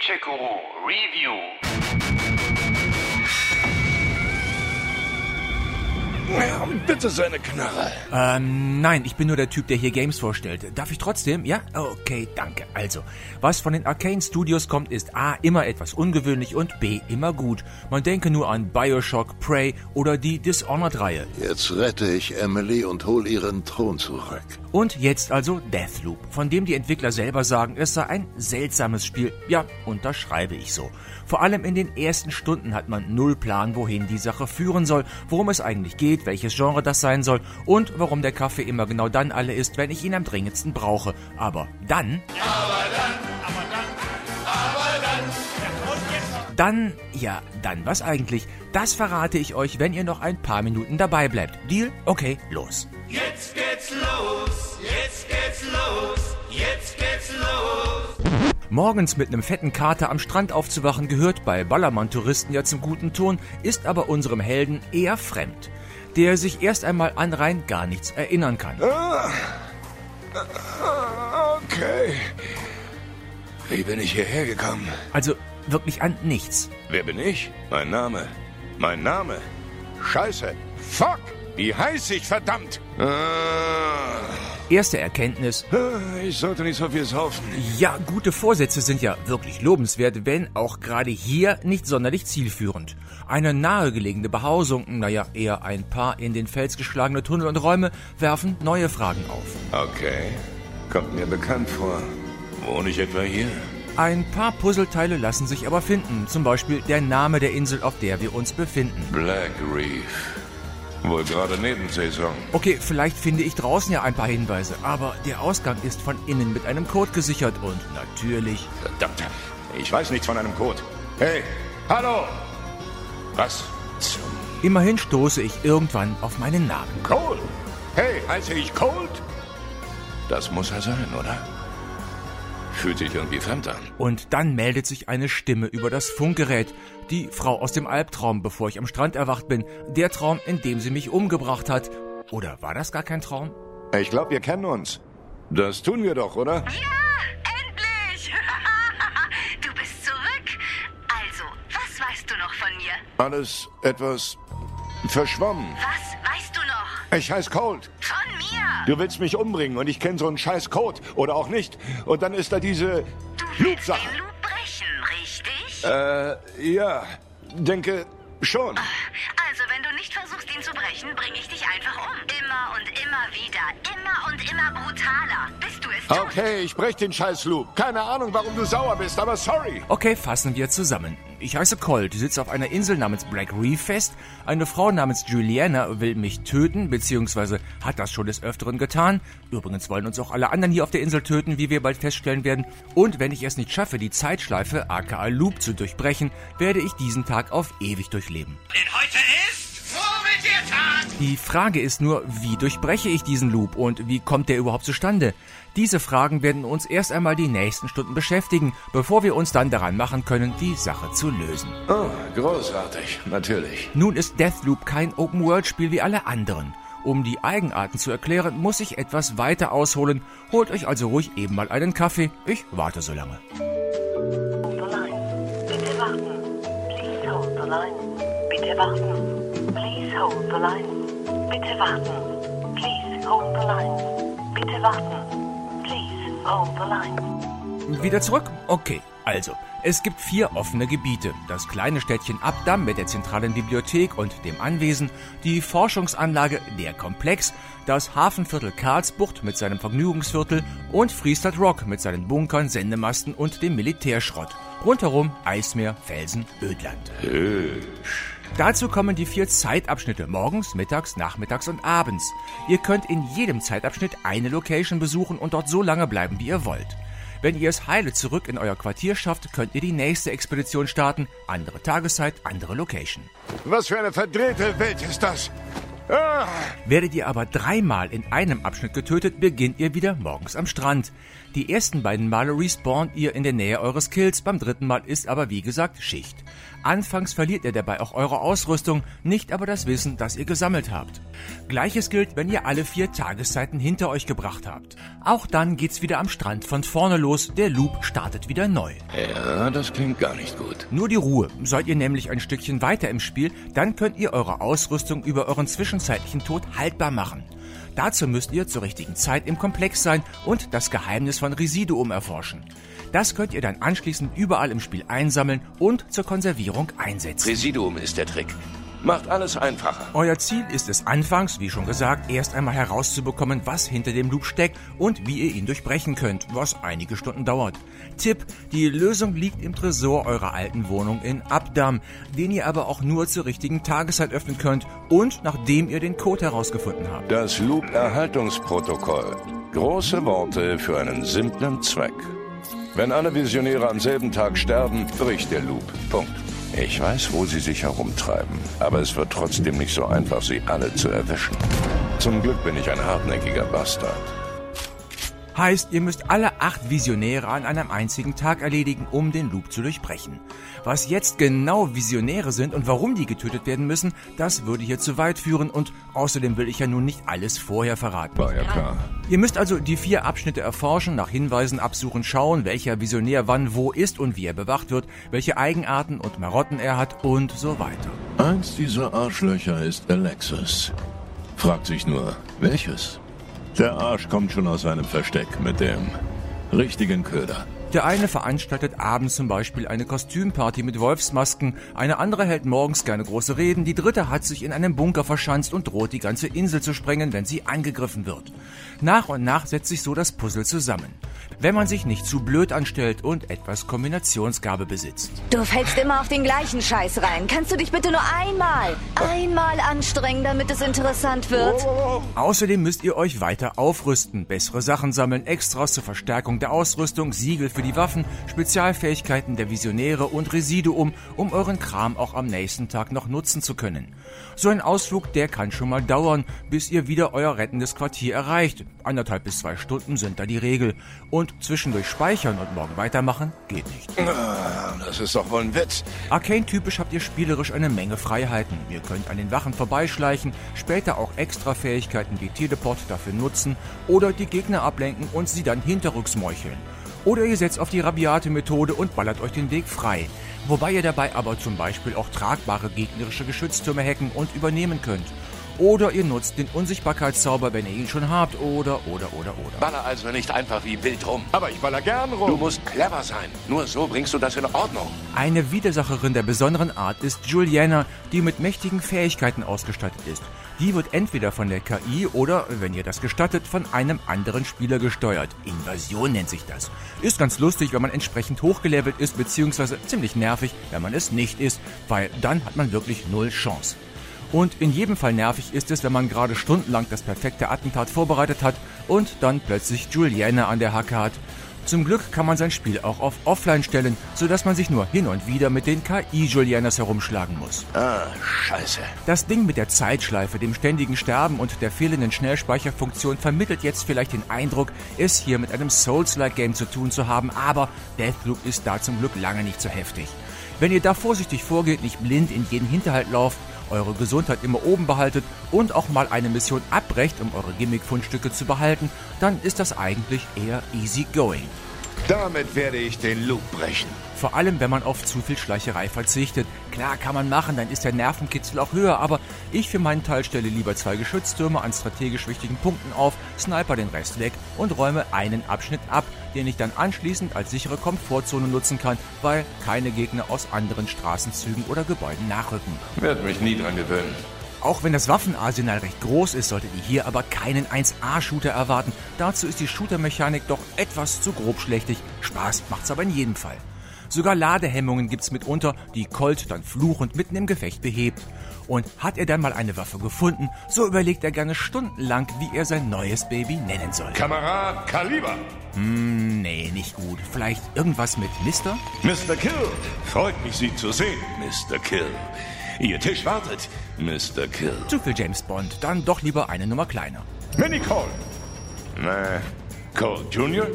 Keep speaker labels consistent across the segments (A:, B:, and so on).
A: Gencheck-Guru Review.
B: Ja, bitte seine Knarre.
C: Ähm, nein, ich bin nur der Typ, der hier Games vorstellt. Darf ich trotzdem? Ja? Okay, danke. Also, was von den Arcane Studios kommt, ist A, immer etwas ungewöhnlich und B, immer gut. Man denke nur an Bioshock, Prey oder die Dishonored-Reihe.
D: Jetzt rette ich Emily und hol ihren Thron zurück.
C: Und jetzt also Deathloop, von dem die Entwickler selber sagen, es sei ein seltsames Spiel. Ja, unterschreibe ich so. Vor allem in den ersten Stunden hat man null Plan, wohin die Sache führen soll, worum es eigentlich geht, welches Genre das sein soll und warum der Kaffee immer genau dann alle ist, wenn ich ihn am dringendsten brauche. Aber dann... Aber dann, aber dann, aber dann... Dann, ja, dann was eigentlich? Das verrate ich euch, wenn ihr noch ein paar Minuten dabei bleibt. Deal? Okay, los.
E: Jetzt geht's los, jetzt geht's los, jetzt geht's los.
C: Morgens mit einem fetten Kater am Strand aufzuwachen gehört bei Ballermann-Touristen ja zum guten Ton, ist aber unserem Helden eher fremd, der sich erst einmal an rein gar nichts erinnern kann.
B: Ah, okay. Wie bin ich hierher gekommen?
C: Also wirklich an nichts.
B: Wer bin ich? Mein Name. Mein Name. Scheiße. Fuck. Wie heiß ich, verdammt? Ah.
C: Erste Erkenntnis.
B: Ich sollte nicht so viel saufen.
C: Ja, gute Vorsätze sind ja wirklich lobenswert, wenn auch gerade hier nicht sonderlich zielführend. Eine nahegelegene Behausung, naja, eher ein paar in den Fels geschlagene Tunnel und Räume werfen neue Fragen auf.
B: Okay. Kommt mir bekannt vor. Wohne ich etwa hier?
C: Ein paar Puzzleteile lassen sich aber finden, zum Beispiel der Name der Insel, auf der wir uns befinden.
B: Black Reef. Wohl gerade Nebensaison.
C: Okay, vielleicht finde ich draußen ja ein paar Hinweise, aber der Ausgang ist von innen mit einem Code gesichert und natürlich.
B: Verdammt, ich weiß nichts von einem Code. Hey, hallo! Was zum.
C: Immerhin stoße ich irgendwann auf meinen Namen.
B: Cold? Hey, heiße ich Cold? Das muss er sein, oder? Fühlt sich irgendwie fremd an.
C: Und dann meldet sich eine Stimme über das Funkgerät. Die Frau aus dem Albtraum, bevor ich am Strand erwacht bin. Der Traum, in dem sie mich umgebracht hat. Oder war das gar kein Traum?
B: Ich glaube, wir kennen uns. Das tun wir doch, oder?
F: Ja, endlich! du bist zurück. Also, was weißt du noch von mir?
B: Alles etwas verschwommen.
F: Was weißt du noch?
B: Ich heiße Cold. Du willst mich umbringen und ich kenne so einen scheiß Code. Oder auch nicht. Und dann ist da diese
F: Du willst
B: Loop-Sache.
F: den Loop brechen, richtig?
B: Äh, ja. Denke schon.
F: Also, wenn du nicht versuchst, ihn zu brechen, bringe ich dich einfach um. Immer und immer wieder. Immer und immer brutaler. Bis du es tust.
B: Okay, ich brech den scheiß Loop. Keine Ahnung, warum du sauer bist, aber sorry.
C: Okay, fassen wir zusammen. Ich heiße Colt, sitze auf einer Insel namens Black Reef fest. Eine Frau namens Juliana will mich töten, beziehungsweise hat das schon des Öfteren getan. Übrigens wollen uns auch alle anderen hier auf der Insel töten, wie wir bald feststellen werden. Und wenn ich es nicht schaffe, die Zeitschleife aka Loop zu durchbrechen, werde ich diesen Tag auf ewig durchleben.
E: Denn heute ist.
C: Die Frage ist nur, wie durchbreche ich diesen Loop und wie kommt der überhaupt zustande? Diese Fragen werden uns erst einmal die nächsten Stunden beschäftigen, bevor wir uns dann daran machen können, die Sache zu lösen.
B: Oh, großartig. Natürlich.
C: Nun ist Deathloop kein Open-World-Spiel wie alle anderen. Um die Eigenarten zu erklären, muss ich etwas weiter ausholen. Holt euch also ruhig eben mal einen Kaffee. Ich warte so lange.
G: Bitte warten. Please hold the line. Bitte warten. Hold the line. Bitte warten. Please hold the line. Bitte warten. Please hold the line.
C: Wieder zurück? Okay, also. Es gibt vier offene Gebiete. Das kleine Städtchen Abdam mit der zentralen Bibliothek und dem Anwesen, die Forschungsanlage Der Komplex, das Hafenviertel Karlsbucht mit seinem Vergnügungsviertel und Freestadt Rock mit seinen Bunkern, Sendemasten und dem Militärschrott. Rundherum Eismeer, Felsen, Ödland. Dazu kommen die vier Zeitabschnitte morgens, mittags, nachmittags und abends. Ihr könnt in jedem Zeitabschnitt eine Location besuchen und dort so lange bleiben, wie ihr wollt. Wenn ihr es heile zurück in euer Quartier schafft, könnt ihr die nächste Expedition starten. Andere Tageszeit, andere Location.
B: Was für eine verdrehte Welt ist das?
C: Werdet ihr aber dreimal in einem Abschnitt getötet, beginnt ihr wieder morgens am Strand. Die ersten beiden Male respawnt ihr in der Nähe eures Kills, beim dritten Mal ist aber wie gesagt Schicht. Anfangs verliert ihr dabei auch eure Ausrüstung, nicht aber das Wissen, das ihr gesammelt habt. Gleiches gilt, wenn ihr alle vier Tageszeiten hinter euch gebracht habt. Auch dann geht's wieder am Strand von vorne los, der Loop startet wieder neu.
B: ja, das klingt gar nicht gut.
C: Nur die Ruhe. Seid ihr nämlich ein Stückchen weiter im Spiel, dann könnt ihr eure Ausrüstung über euren zwischenzeitlichen Tod haltbar machen. Dazu müsst ihr zur richtigen Zeit im Komplex sein und das Geheimnis von Residuum erforschen. Das könnt ihr dann anschließend überall im Spiel einsammeln und zur Konservierung einsetzen.
B: Residuum ist der Trick. Macht alles einfacher.
C: Euer Ziel ist es anfangs, wie schon gesagt, erst einmal herauszubekommen, was hinter dem Loop steckt und wie ihr ihn durchbrechen könnt, was einige Stunden dauert. Tipp, die Lösung liegt im Tresor eurer alten Wohnung in Abdam, den ihr aber auch nur zur richtigen Tageszeit öffnen könnt und nachdem ihr den Code herausgefunden habt.
B: Das Loop-Erhaltungsprotokoll. Große Worte für einen simplen Zweck. Wenn alle Visionäre am selben Tag sterben, bricht der Loop. Punkt. Ich weiß, wo sie sich herumtreiben, aber es wird trotzdem nicht so einfach, sie alle zu erwischen. Zum Glück bin ich ein hartnäckiger Bastard.
C: Heißt, ihr müsst alle acht Visionäre an einem einzigen Tag erledigen, um den Loop zu durchbrechen. Was jetzt genau Visionäre sind und warum die getötet werden müssen, das würde hier zu weit führen und außerdem will ich ja nun nicht alles vorher verraten.
B: War ja klar.
C: Ihr müsst also die vier Abschnitte erforschen, nach Hinweisen absuchen, schauen, welcher Visionär wann wo ist und wie er bewacht wird, welche Eigenarten und Marotten er hat und so weiter.
D: Eins dieser Arschlöcher ist Alexis. Fragt sich nur, welches? Der Arsch kommt schon aus seinem Versteck mit dem richtigen Köder.
C: Der eine veranstaltet abends zum Beispiel eine Kostümparty mit Wolfsmasken, eine andere hält morgens gerne große Reden, die dritte hat sich in einem Bunker verschanzt und droht die ganze Insel zu sprengen, wenn sie angegriffen wird. Nach und nach setzt sich so das Puzzle zusammen. Wenn man sich nicht zu blöd anstellt und etwas Kombinationsgabe besitzt.
A: Du fällst immer auf den gleichen Scheiß rein. Kannst du dich bitte nur einmal, einmal anstrengen, damit es interessant wird?
C: Außerdem müsst ihr euch weiter aufrüsten, bessere Sachen sammeln, Extras zur Verstärkung der Ausrüstung, Siegel für die Waffen, Spezialfähigkeiten der Visionäre und Residuum, um euren Kram auch am nächsten Tag noch nutzen zu können. So ein Ausflug, der kann schon mal dauern, bis ihr wieder euer rettendes Quartier erreicht. Anderthalb bis zwei Stunden sind da die Regel. Und zwischendurch speichern und morgen weitermachen geht nicht.
B: Das ist doch wohl ein Witz.
C: Arcane-typisch habt ihr spielerisch eine Menge Freiheiten. Ihr könnt an den Wachen vorbeischleichen, später auch extra Fähigkeiten wie Teleport dafür nutzen oder die Gegner ablenken und sie dann hinterrücks meucheln. Oder ihr setzt auf die rabiate Methode und ballert euch den Weg frei. Wobei ihr dabei aber zum Beispiel auch tragbare gegnerische Geschütztürme hacken und übernehmen könnt. Oder ihr nutzt den Unsichtbarkeitszauber, wenn ihr ihn schon habt. Oder, oder, oder, oder.
B: Baller also nicht einfach wie wild rum. Aber ich baller gern rum. Du musst clever sein. Nur so bringst du das in Ordnung.
C: Eine Widersacherin der besonderen Art ist Juliana, die mit mächtigen Fähigkeiten ausgestattet ist. Die wird entweder von der KI oder, wenn ihr das gestattet, von einem anderen Spieler gesteuert. Invasion nennt sich das. Ist ganz lustig, wenn man entsprechend hochgelevelt ist, beziehungsweise ziemlich nervig, wenn man es nicht ist, weil dann hat man wirklich null Chance. Und in jedem Fall nervig ist es, wenn man gerade stundenlang das perfekte Attentat vorbereitet hat und dann plötzlich Juliana an der Hacke hat. Zum Glück kann man sein Spiel auch auf Offline stellen, sodass man sich nur hin und wieder mit den KI-Julianas herumschlagen muss.
B: Ah, scheiße.
C: Das Ding mit der Zeitschleife, dem ständigen Sterben und der fehlenden Schnellspeicherfunktion vermittelt jetzt vielleicht den Eindruck, es hier mit einem Souls-like-Game zu tun zu haben, aber Deathloop ist da zum Glück lange nicht so heftig. Wenn ihr da vorsichtig vorgeht, nicht blind in jeden Hinterhalt lauft, eure Gesundheit immer oben behaltet und auch mal eine Mission abbrecht, um eure Gimmick-Fundstücke zu behalten, dann ist das eigentlich eher easy going.
B: Damit werde ich den Loop brechen.
C: Vor allem, wenn man auf zu viel Schleicherei verzichtet. Klar kann man machen, dann ist der Nervenkitzel auch höher, aber ich für meinen Teil stelle lieber zwei Geschütztürme an strategisch wichtigen Punkten auf, sniper den Rest weg und räume einen Abschnitt ab, den ich dann anschließend als sichere Komfortzone nutzen kann, weil keine Gegner aus anderen Straßenzügen oder Gebäuden nachrücken.
B: Werd mich nie dran gewöhnen.
C: Auch wenn das Waffenarsenal recht groß ist, solltet ihr hier aber keinen 1A-Shooter erwarten. Dazu ist die Shooter-Mechanik doch etwas zu grobschlächtig. Spaß macht's aber in jedem Fall. Sogar Ladehemmungen gibt's mitunter, die Colt dann fluchend mitten im Gefecht behebt. Und hat er dann mal eine Waffe gefunden, so überlegt er gerne stundenlang, wie er sein neues Baby nennen soll.
B: Kamerad Kaliber.
C: Hm, nee, nicht gut. Vielleicht irgendwas mit Mister?
B: Mr. Kill. Freut mich, Sie zu sehen, Mr. Kill. Ihr Tisch wartet, Mr. Kill.
C: Zu viel James Bond, dann doch lieber eine Nummer kleiner.
B: Minnie Cole. Na, Cole Jr.?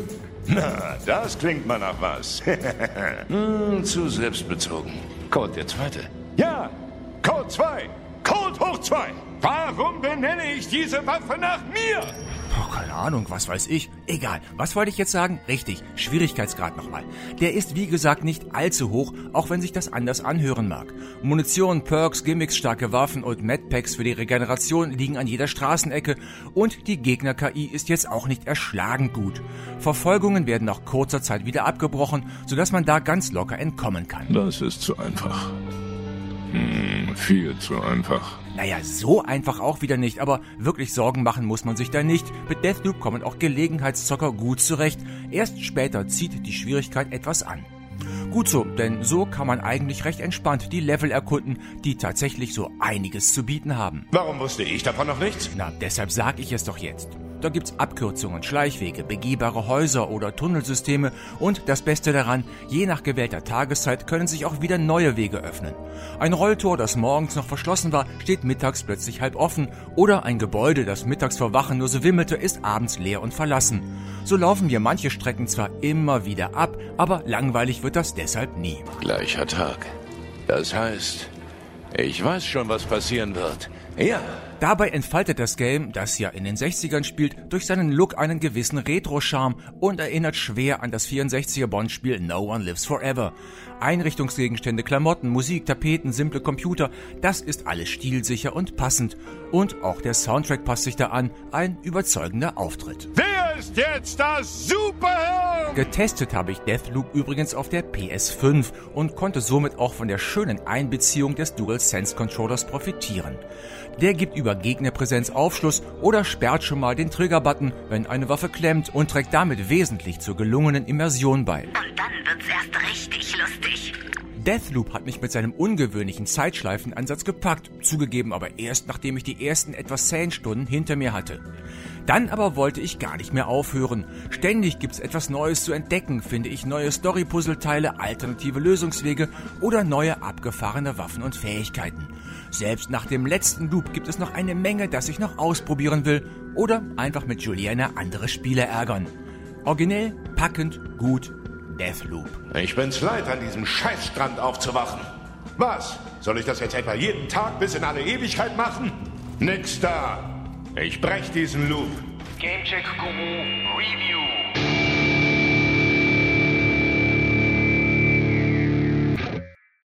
B: Na, das klingt mal nach was. hm, zu selbstbezogen. Colt der Zweite. Ja, Colt 2. Colt hoch 2. Warum benenne ich diese Waffe nach mir?
C: Oh, keine Ahnung, was weiß ich. Egal. Was wollte ich jetzt sagen? Richtig, Schwierigkeitsgrad nochmal. Der ist wie gesagt nicht allzu hoch, auch wenn sich das anders anhören mag. Munition, Perks, Gimmicks, starke Waffen und Medpacks für die Regeneration liegen an jeder Straßenecke und die Gegner-KI ist jetzt auch nicht erschlagend gut. Verfolgungen werden nach kurzer Zeit wieder abgebrochen, sodass man da ganz locker entkommen kann.
D: Das ist zu einfach. Hm, viel zu einfach.
C: Naja, so einfach auch wieder nicht, aber wirklich Sorgen machen muss man sich da nicht. Mit Deathloop kommen auch Gelegenheitszocker gut zurecht. Erst später zieht die Schwierigkeit etwas an. Gut so, denn so kann man eigentlich recht entspannt die Level erkunden, die tatsächlich so einiges zu bieten haben.
B: Warum wusste ich davon noch nichts?
C: Na, deshalb sag ich es doch jetzt. Da gibt's Abkürzungen, Schleichwege, begehbare Häuser oder Tunnelsysteme und das Beste daran, je nach gewählter Tageszeit können sich auch wieder neue Wege öffnen. Ein Rolltor, das morgens noch verschlossen war, steht mittags plötzlich halb offen oder ein Gebäude, das mittags vor Wachen nur so wimmelte, ist abends leer und verlassen. So laufen wir manche Strecken zwar immer wieder ab, aber langweilig wird das deshalb nie.
B: Gleicher Tag. Das heißt, ich weiß schon, was passieren wird. Ja,
C: Dabei entfaltet das Game, das ja in den 60ern spielt, durch seinen Look einen gewissen Retro-Charme und erinnert schwer an das 64er Bond-Spiel No One Lives Forever. Einrichtungsgegenstände, Klamotten, Musik, Tapeten, simple Computer, das ist alles stilsicher und passend. Und auch der Soundtrack passt sich da an, ein überzeugender Auftritt.
B: wer ist jetzt das Superhirn?
C: Getestet habe ich Deathloop übrigens auf der PS5 und konnte somit auch von der schönen Einbeziehung des DualSense Controllers profitieren. Der gibt über Gegnerpräsenz Aufschluss oder sperrt schon mal den Triggerbutton, wenn eine Waffe klemmt und trägt damit wesentlich zur gelungenen Immersion bei.
F: Und dann wird's erst richtig lustig.
C: Deathloop hat mich mit seinem ungewöhnlichen Zeitschleifenansatz gepackt, zugegeben aber erst nachdem ich die ersten etwas zähen Stunden hinter mir hatte. Dann aber wollte ich gar nicht mehr aufhören. Ständig gibt's etwas Neues zu entdecken, finde ich neue Story-Puzzleteile, alternative Lösungswege oder neue abgefahrene Waffen und Fähigkeiten. Selbst nach dem letzten Loop gibt es noch eine Menge, das ich noch ausprobieren will oder einfach mit Juliana andere Spieler ärgern. Originell, packend, gut, Deathloop.
B: Ich bin's leid, an diesem Scheißstrand aufzuwachen. Was? Soll ich das jetzt etwa jeden Tag bis in alle Ewigkeit machen? Nix da. Ich brech diesen Loop.
E: Gamecheck Guru Review.